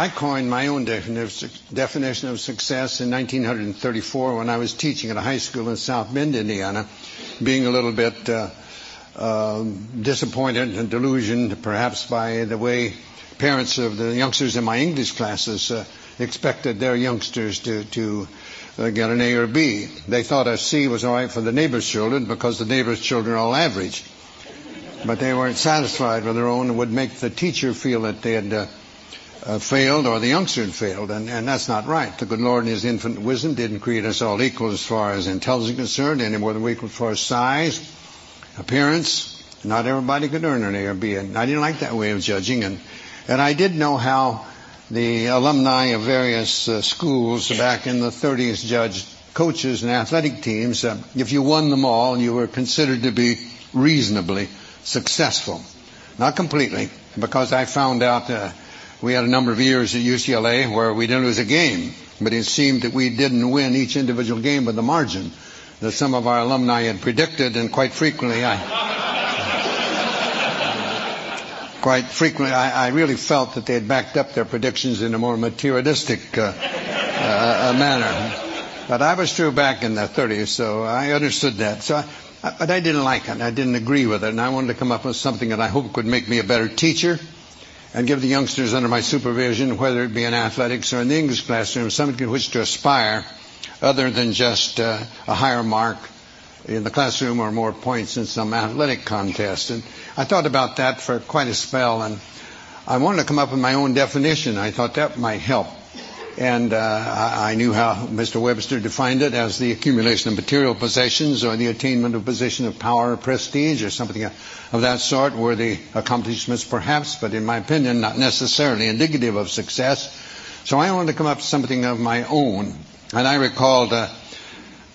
I coined my own definition of success in 1934 when I was teaching at a high school in South Bend, Indiana, being a little bit uh, uh, disappointed and delusioned perhaps by the way parents of the youngsters in my English classes uh, expected their youngsters to, to uh, get an A or B. They thought a C was all right for the neighbor's children because the neighbor's children are all average. But they weren't satisfied with their own and would make the teacher feel that they had uh, failed or the youngster failed, and, and that's not right. The good Lord in His infinite wisdom didn't create us all equal as far as intelligence is concerned, any more than we equal as far as size, appearance. Not everybody could earn an A or B, and I didn't like that way of judging, and and I did know how the alumni of various uh, schools back in the 30s judged coaches and athletic teams. Uh, if you won them all, you were considered to be reasonably successful. Not completely, because I found out uh, we had a number of years at UCLA where we didn't lose a game, but it seemed that we didn't win each individual game by the margin that some of our alumni had predicted, and quite frequently I, quite frequently I, I really felt that they had backed up their predictions in a more materialistic uh, uh, manner. But I was true back in the 30s, so I understood that. So, I, but I didn't like it. I didn't agree with it, and I wanted to come up with something that I hope could make me a better teacher and give the youngsters under my supervision, whether it be in athletics or in the English classroom, something to which to aspire other than just uh, a higher mark in the classroom or more points in some athletic contest. And I thought about that for quite a spell, and I wanted to come up with my own definition. I thought that might help. And uh, I, knew how Mr. Webster defined it as the accumulation of material possessions or the attainment of position of power or prestige or something of that sort were the accomplishments perhaps, but in my opinion, not necessarily indicative of success. So I wanted to come up with something of my own. And I recalled, uh,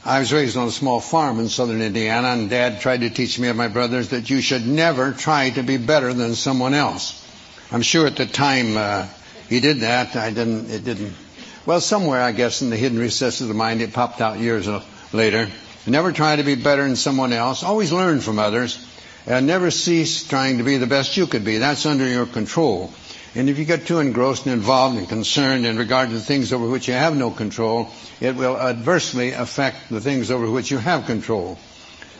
I was raised on a small farm in southern Indiana, and Dad tried to teach me and my brothers that you should never try to be better than someone else. I'm sure at the time uh, he did that, I didn't. It didn't. Well, somewhere I guess in the hidden recesses of the mind, it popped out years later. Never try to be better than someone else. Always learn from others and never cease trying to be the best you could be. That's under your control. And if you get too engrossed and involved and concerned in regard to the things over which you have no control, it will adversely affect the things over which you have control.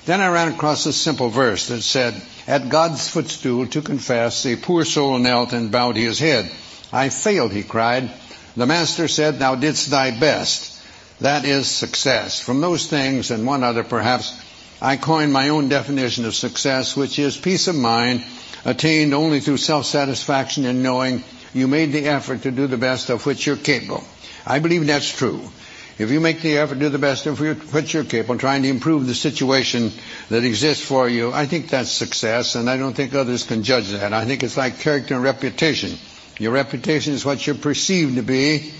Then I ran across a simple verse that said, At God's footstool to confess, a poor soul knelt and bowed his head. I failed, he cried. The Master said, Thou didst thy best. That is success. From those things and one other perhaps, I coined my own definition of success, which is peace of mind attained only through self-satisfaction in knowing you made the effort to do the best of which you're capable. I believe that's true. If you make the effort to do the best of which you're capable, trying to improve the situation that exists for you, I think that's success, and I don't think others can judge that. I think it's like character and reputation. Your reputation is what you're perceived to be.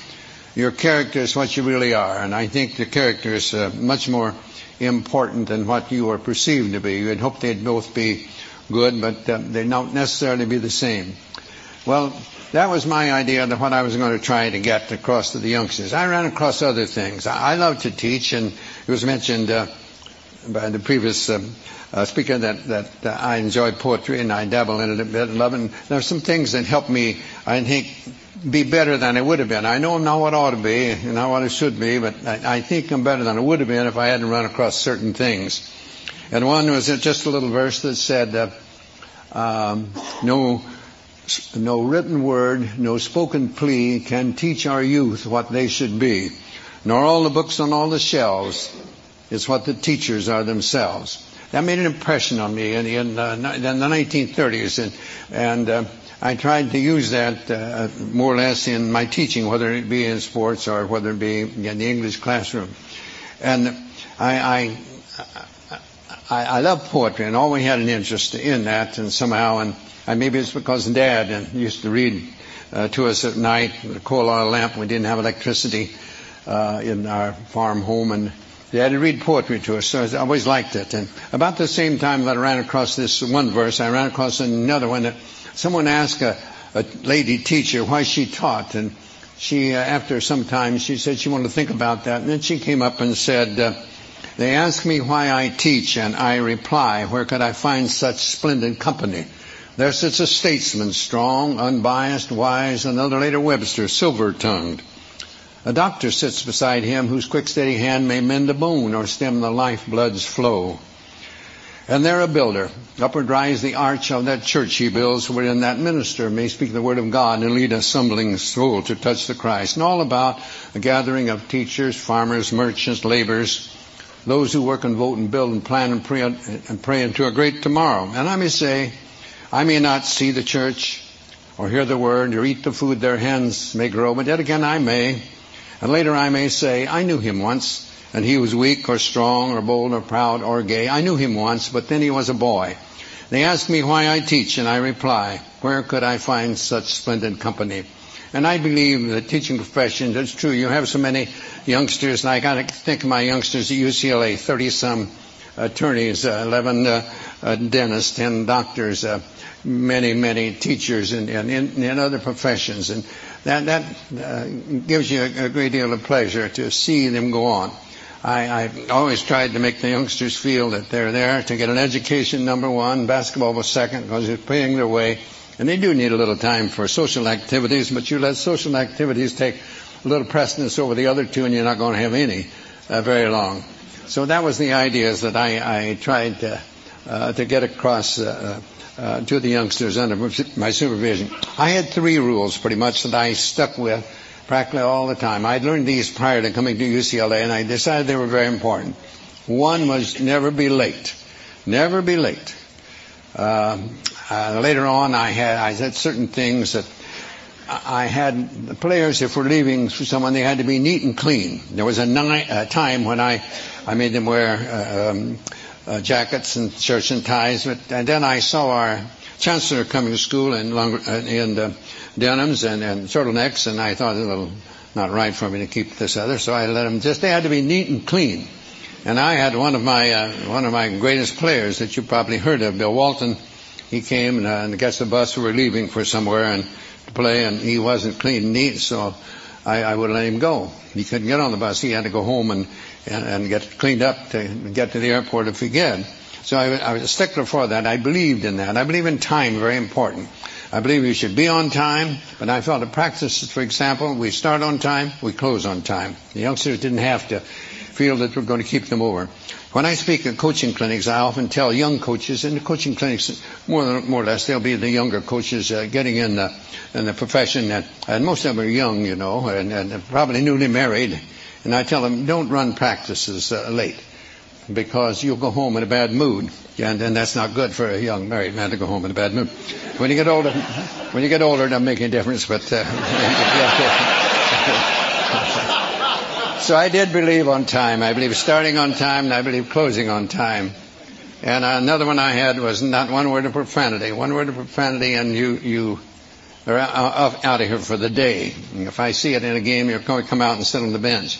Your character is what you really are, and I think the character is uh, much more important than what you are perceived to be. You'd hope they'd both be good, but uh, they don't necessarily be the same. Well, that was my idea of what I was going to try to get across to the youngsters. I ran across other things. I, I love to teach, and it was mentioned uh, by the previous um, uh, speaker that that uh, I enjoy poetry and I dabble in it a bit and love it. And there are some things that help me, I think, be better than I would have been. I know I'm not what I ought to be and not what I should be, but I, I think I'm better than I would have been if I hadn't run across certain things. And one was just a little verse that said, uh, um, "No, no written word, no spoken plea can teach our youth what they should be, nor all the books on all the shelves is what the teachers are themselves." That made an impression on me in, in, uh, in the 1930s, and, and uh, I tried to use that uh, more or less in my teaching, whether it be in sports or whether it be in the English classroom. And I, I, I, I love poetry and always had an interest in that, and somehow, and, and maybe it's because Dad and used to read uh, to us at night with a coal oil lamp. We didn't have electricity uh, in our farm home, and they had to read poetry to us, so I always liked it. And about the same time that I ran across this one verse, I ran across another one that someone asked a, a lady teacher why she taught, and she, uh, after some time, she said she wanted to think about that, and then she came up and said, uh, they ask me why I teach, and I reply, where could I find such splendid company? There sits a statesman, strong, unbiased, wise, another later Webster, silver-tongued. A doctor sits beside him whose quick steady hand may mend a bone or stem the lifeblood's flow. And there a builder, upward rise the arch of that church he builds, wherein that minister may speak the word of God and lead a stumbling soul to touch the Christ. And all about a gathering of teachers, farmers, merchants, laborers, those who work and vote and build and plan and pray, and pray into a great tomorrow. And I may say, I may not see the church or hear the word or eat the food their hands may grow, but yet again I may. And later I may say, I knew him once, and he was weak or strong or bold or proud or gay. I knew him once, but then he was a boy. They ask me why I teach, and I reply, where could I find such splendid company? And I believe the teaching profession, that's true. You have so many youngsters, and I got to think of my youngsters at UCLA, 30 some attorneys, uh, 11 uh, uh, dentists, 10 doctors, uh, many, many teachers, and, in, in other professions. And that, that uh, gives you a, a, great deal of pleasure to see them go on. I, I always tried to make the youngsters feel that they're there to get an education, number one. Basketball was second because they're paying their way. And they do need a little time for social activities, but you let social activities take a little precedence over the other two and you're not going to have any uh, very long. So that was the ideas that I, I tried to, to get across uh, uh, to the youngsters under my supervision. I had three rules pretty much that I stuck with practically all the time. I'd learned these prior to coming to UCLA and I decided they were very important. One was never be late. Never be late. Uh, uh, later on, I had I had certain things that I had the players, if we're leaving for someone, they had to be neat and clean. There was a, ni- a time when I I made them wear uh, um, uh, jackets and shirts and ties. But and then I saw our chancellor coming to school in long, uh, in uh, denims and, and turtlenecks, and I thought it was a little not right for me to keep this other, so I let him just. They had to be neat and clean. And I had one of my uh, one of my greatest players that you probably heard of, Bill Walton. He came and, uh, and gets the bus. We were leaving for somewhere and to play, and he wasn't clean and neat, so I, I would let him go. He couldn't get on the bus. He had to go home and and, and get cleaned up to get to the airport if we could. So I, I was a stickler for that. I believed in that. I believe in time, very important. I believe we should be on time, but I felt the practice, for example, we start on time, we close on time. The youngsters didn't have to feel that we're going to keep them over. When I speak at coaching clinics, I often tell young coaches, in the coaching clinics, more, than, more or less, they'll be the younger coaches uh, getting in the, in the profession, and, and most of them are young, you know, and, and probably newly married, and I tell them, don't run practices uh, late because you'll go home in a bad mood. And, and that's not good for a young married man to go home in a bad mood. When you get older, when you get older, it doesn't make any difference, but, uh, so I did believe on time. I believe starting on time and I believe closing on time. And another one I had was not one word of profanity. One word of profanity and you, you are out of here for the day. If I see it in a game, you're going to come out and sit on the bench.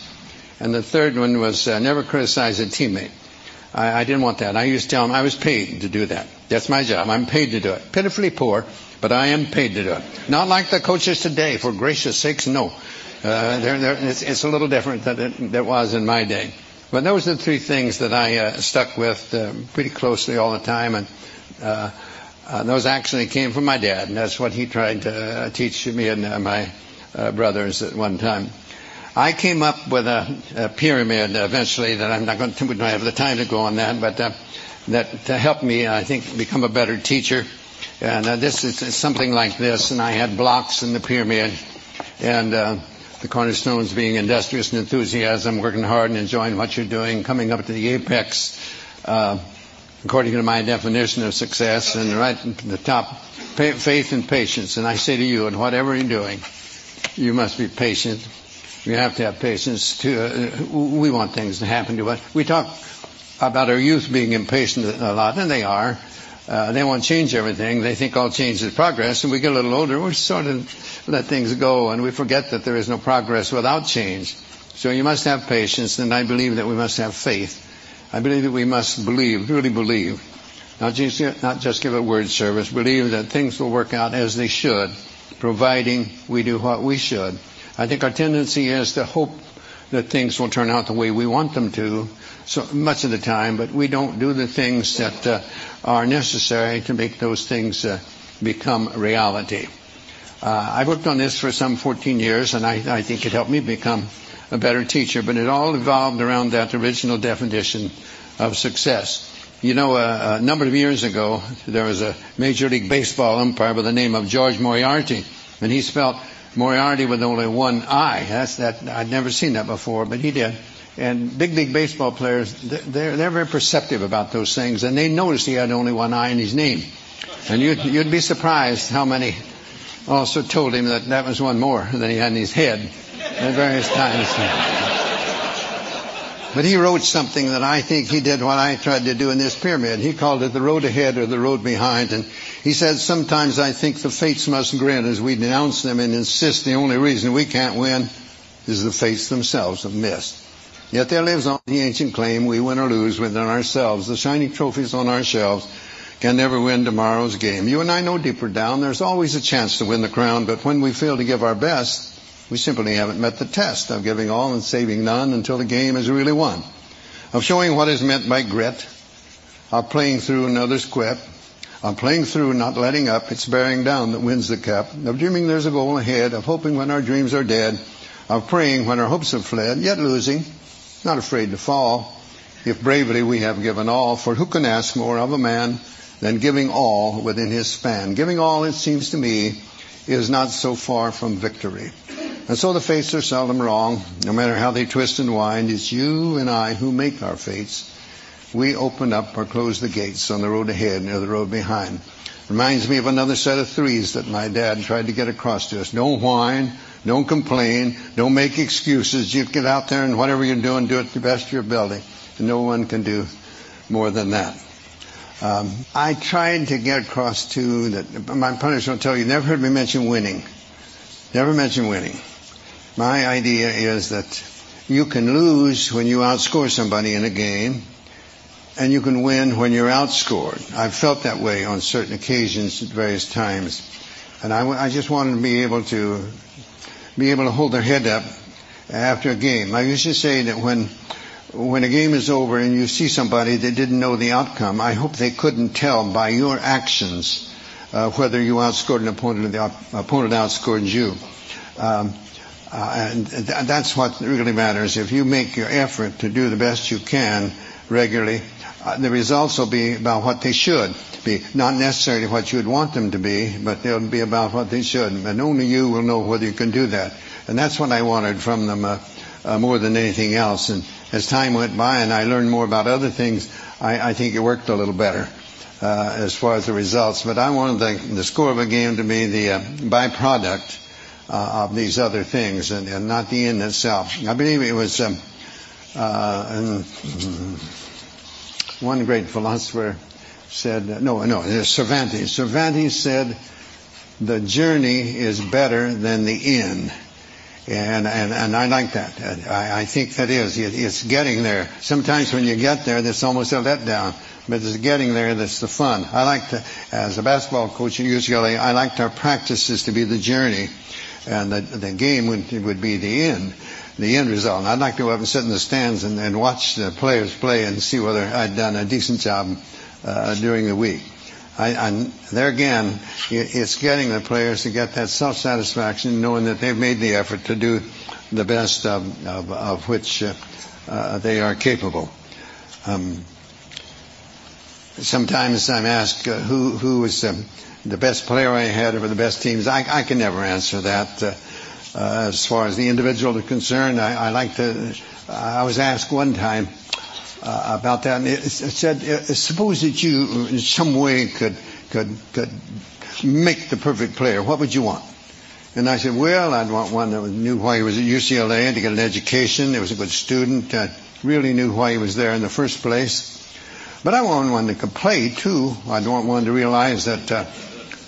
And the third one was uh, never criticize a teammate. I, I didn't want that. I used to tell them I was paid to do that. That's my job. I'm paid to do it. Pitifully poor, but I am paid to do it. Not like the coaches today. For gracious sakes, no. Uh, they're, they're, it's, it's, a little different than it, that was in my day. But those are the three things that I uh, stuck with uh, pretty closely all the time, and uh, uh, those actually came from my dad, and that's what he tried to uh, teach me and my brothers at one time. I came up with a, a pyramid eventually that I'm not going to, we don't have the time to go on that, but uh, that to help me, I think, become a better teacher. And uh, this is something like this, and I had blocks in the pyramid, and uh, the cornerstones being industrious and enthusiasm, working hard and enjoying what you're doing, coming up to the apex, uh, according to my definition of success, and right at the top, faith and patience. And I say to you, in whatever you're doing, you must be patient we have to have patience. To, uh, we want things to happen to us. We talk about our youth being impatient a lot, and they are. Uh, they want to change everything. They think all change is progress, and we get a little older, we sort of let things go, and we forget that there is no progress without change. So you must have patience, and I believe that we must have faith. I believe that we must believe, really believe, not just, not just give a word service, believe that things will work out as they should, providing we do what we should. I think our tendency is to hope that things will turn out the way we want them to so much of the time, but we don't do the things that uh, are necessary to make those things uh, become reality. Uh, I worked on this for some 14 years, and I, I think it helped me become a better teacher. But it all evolved around that original definition of success. You know, a, a number of years ago, there was a Major League Baseball umpire by the name of George Moriarty, and he spelled Moriarty with only one I. That's that. I'd never seen that before, but he did. And big league baseball players, they're, they're very perceptive about those things, and they noticed he had only one I in his name. And you'd, you'd be surprised how many also told him that that was one more than he had in his head at various times. But he wrote something that I think he did what I tried to do in this pyramid. He called it the road ahead or the road behind. And he said, sometimes I think the fates must grin as we denounce them and insist the only reason we can't win is the fates themselves have missed. Yet there lives on the ancient claim we win or lose within ourselves. The shining trophies on our shelves can never win tomorrow's game. You and I know deeper down there's always a chance to win the crown, but when we fail to give our best, we simply haven't met the test of giving all and saving none until the game is really won. Of showing what is meant by grit, of playing through another's quit, of playing through not letting up, it's bearing down that wins the cup, of dreaming there's a goal ahead, of hoping when our dreams are dead, of praying when our hopes have fled, yet losing, not afraid to fall, if bravely we have given all, for who can ask more of a man than giving all within his span? Giving all, it seems to me, is not so far from victory. And so the fates are seldom wrong, no matter how they twist and wind. It's you and I who make our fates. We open up or close the gates on the road ahead or the road behind. Reminds me of another set of threes that my dad tried to get across to us. Don't whine. Don't complain. Don't make excuses. You get out there and whatever you're doing, do it to the best of your ability. And no one can do more than that. Um, I tried to get across to that. My partners will tell you, never heard me mention winning. Never mention winning. My idea is that you can lose when you outscore somebody in a game, and you can win when you're outscored. I've felt that way on certain occasions at various times. And I, I just wanted to be able to be able to hold their head up after a game. I used to say that when when a game is over and you see somebody that didn't know the outcome, I hope they couldn't tell by your actions uh, whether you outscored an opponent or the op- opponent outscored you. Um, uh, and th- that's what really matters. If you make your effort to do the best you can regularly, uh, the results will be about what they should be. Not necessarily what you would want them to be, but they'll be about what they should. And only you will know whether you can do that. And that's what I wanted from them uh, uh, more than anything else. And as time went by and I learned more about other things, I, I think it worked a little better. Uh, as far as the results, but I wanted the, the score of a game to be the uh, byproduct of these other things and, and, not the end itself. I believe it was um, uh, and, one great philosopher said, no, no, Cervantes. Cervantes said, the journey is better than the end. And, and, and I like that. I, I think that is. It, it's getting there. Sometimes when you get there, that's almost a letdown. But it's getting there that's the fun. I like to, as a basketball coach at UCLA, I liked our practices to be the journey and the, the game would, would be the end, the end result. And I'd like to go up and sit in the stands and, and watch the players play and see whether I'd done a decent job uh, during the week. I, there again, it's getting the players to get that self-satisfaction, knowing that they've made the effort to do the best of, of, of which uh, uh, they are capable. Um, sometimes I'm asked uh, who who was um, the best player I had or the best teams. I, I can never answer that. Uh, uh, as far as the individual is concerned, I, I like to. I was asked one time uh, about that, and it, it said, uh, "Suppose that you, in some way, could could could make the perfect player. What would you want?" And I said, "Well, I'd want one that knew why he was at UCLA to get an education. He was a good student. Uh, really knew why he was there in the first place." But I want one that could play too. I'd want one to realize that uh,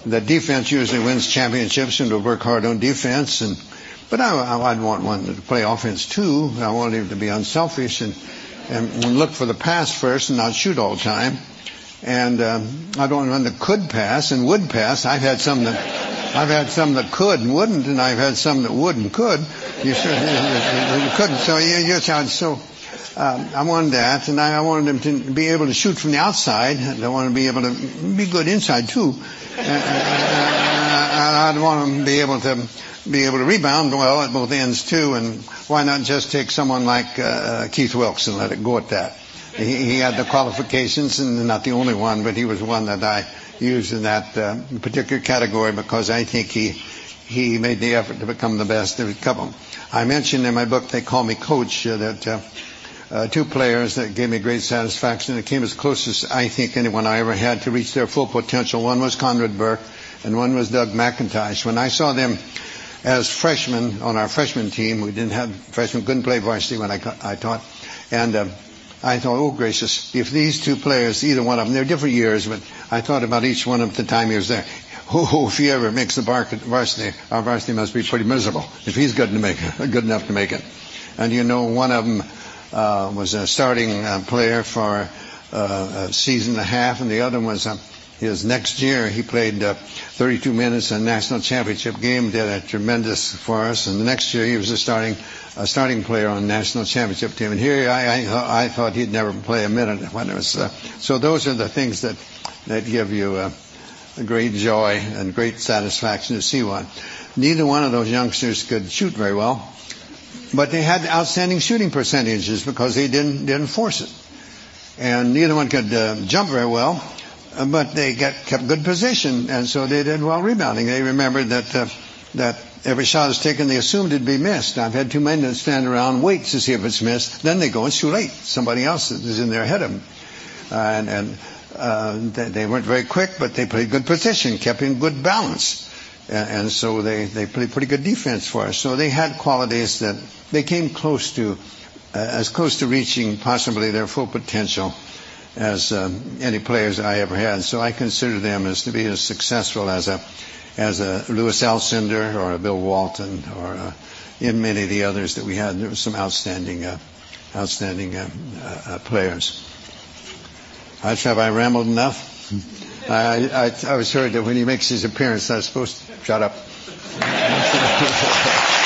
that defense usually wins championships and to work hard on defense. And but I, I'd want one to play offense too. I want him to be unselfish and and look for the pass first and not shoot all the time. And um, I'd want one that could pass and would pass. I've had some that I've had some that could and wouldn't, and I've had some that would and could. You sure you, you couldn't. So you, you so um, I wanted that, and I wanted him to be able to shoot from the outside. And I wanted to be able to be good inside too. And, I'd want him to be able to be able to rebound well at both ends too. And why not just take someone like uh, Keith Wilkes and let it go at that? He, he, had the qualifications, and not the only one, but he was one that I used in that uh, particular category because I think he he made the effort to become the best. There a couple. I mentioned in my book, they call me coach, uh, that uh, uh, two players that gave me great satisfaction. It came as close as I think anyone I ever had to reach their full potential. One was Conrad Burke, and one was Doug McIntosh. When I saw them as freshmen on our freshman team, we didn't have freshmen, couldn't play varsity when I, I taught, and uh, I thought, oh gracious, if these two players, either one of them, they're different years, but I thought about each one of the time he was there. Oh, if he ever makes the varsity, our varsity must be pretty miserable if he's good to make good enough to make it. And you know, one of them uh, was a starting uh, player for uh, a season and a half, and the other was uh, his next year. He played uh, 32 minutes in a national championship game, did a tremendous for us. And the next year he was a starting a starting player on the national championship team. And here I, I, I thought he'd never play a minute when it was. So those are the things that that give you a great joy and great satisfaction to see one. Neither one of those youngsters could shoot very well but they had outstanding shooting percentages because they didn't didn't force it, and neither one could uh, jump very well, uh, but they got, kept good position, and so they did well rebounding. They remembered that uh, that every shot is taken, they assumed it'd be missed. I've had two men that stand around wait to see if it's missed, then they go it's too late. Somebody else is in there ahead of them, uh, and and uh, they, they weren't very quick, but they played good position, kept in good balance and so they, they played pretty good defense for us. So they had qualities that they came close to, uh, as close to reaching possibly their full potential as um, any players I ever had. So I consider them as to be as successful as a as a Lewis Alcindor or a Bill Walton or uh, in many of the others that we had. There were some outstanding uh, outstanding uh, uh, players. Have I rambled enough? I, I, I was heard that when he makes his appearance, I'm supposed to shut up.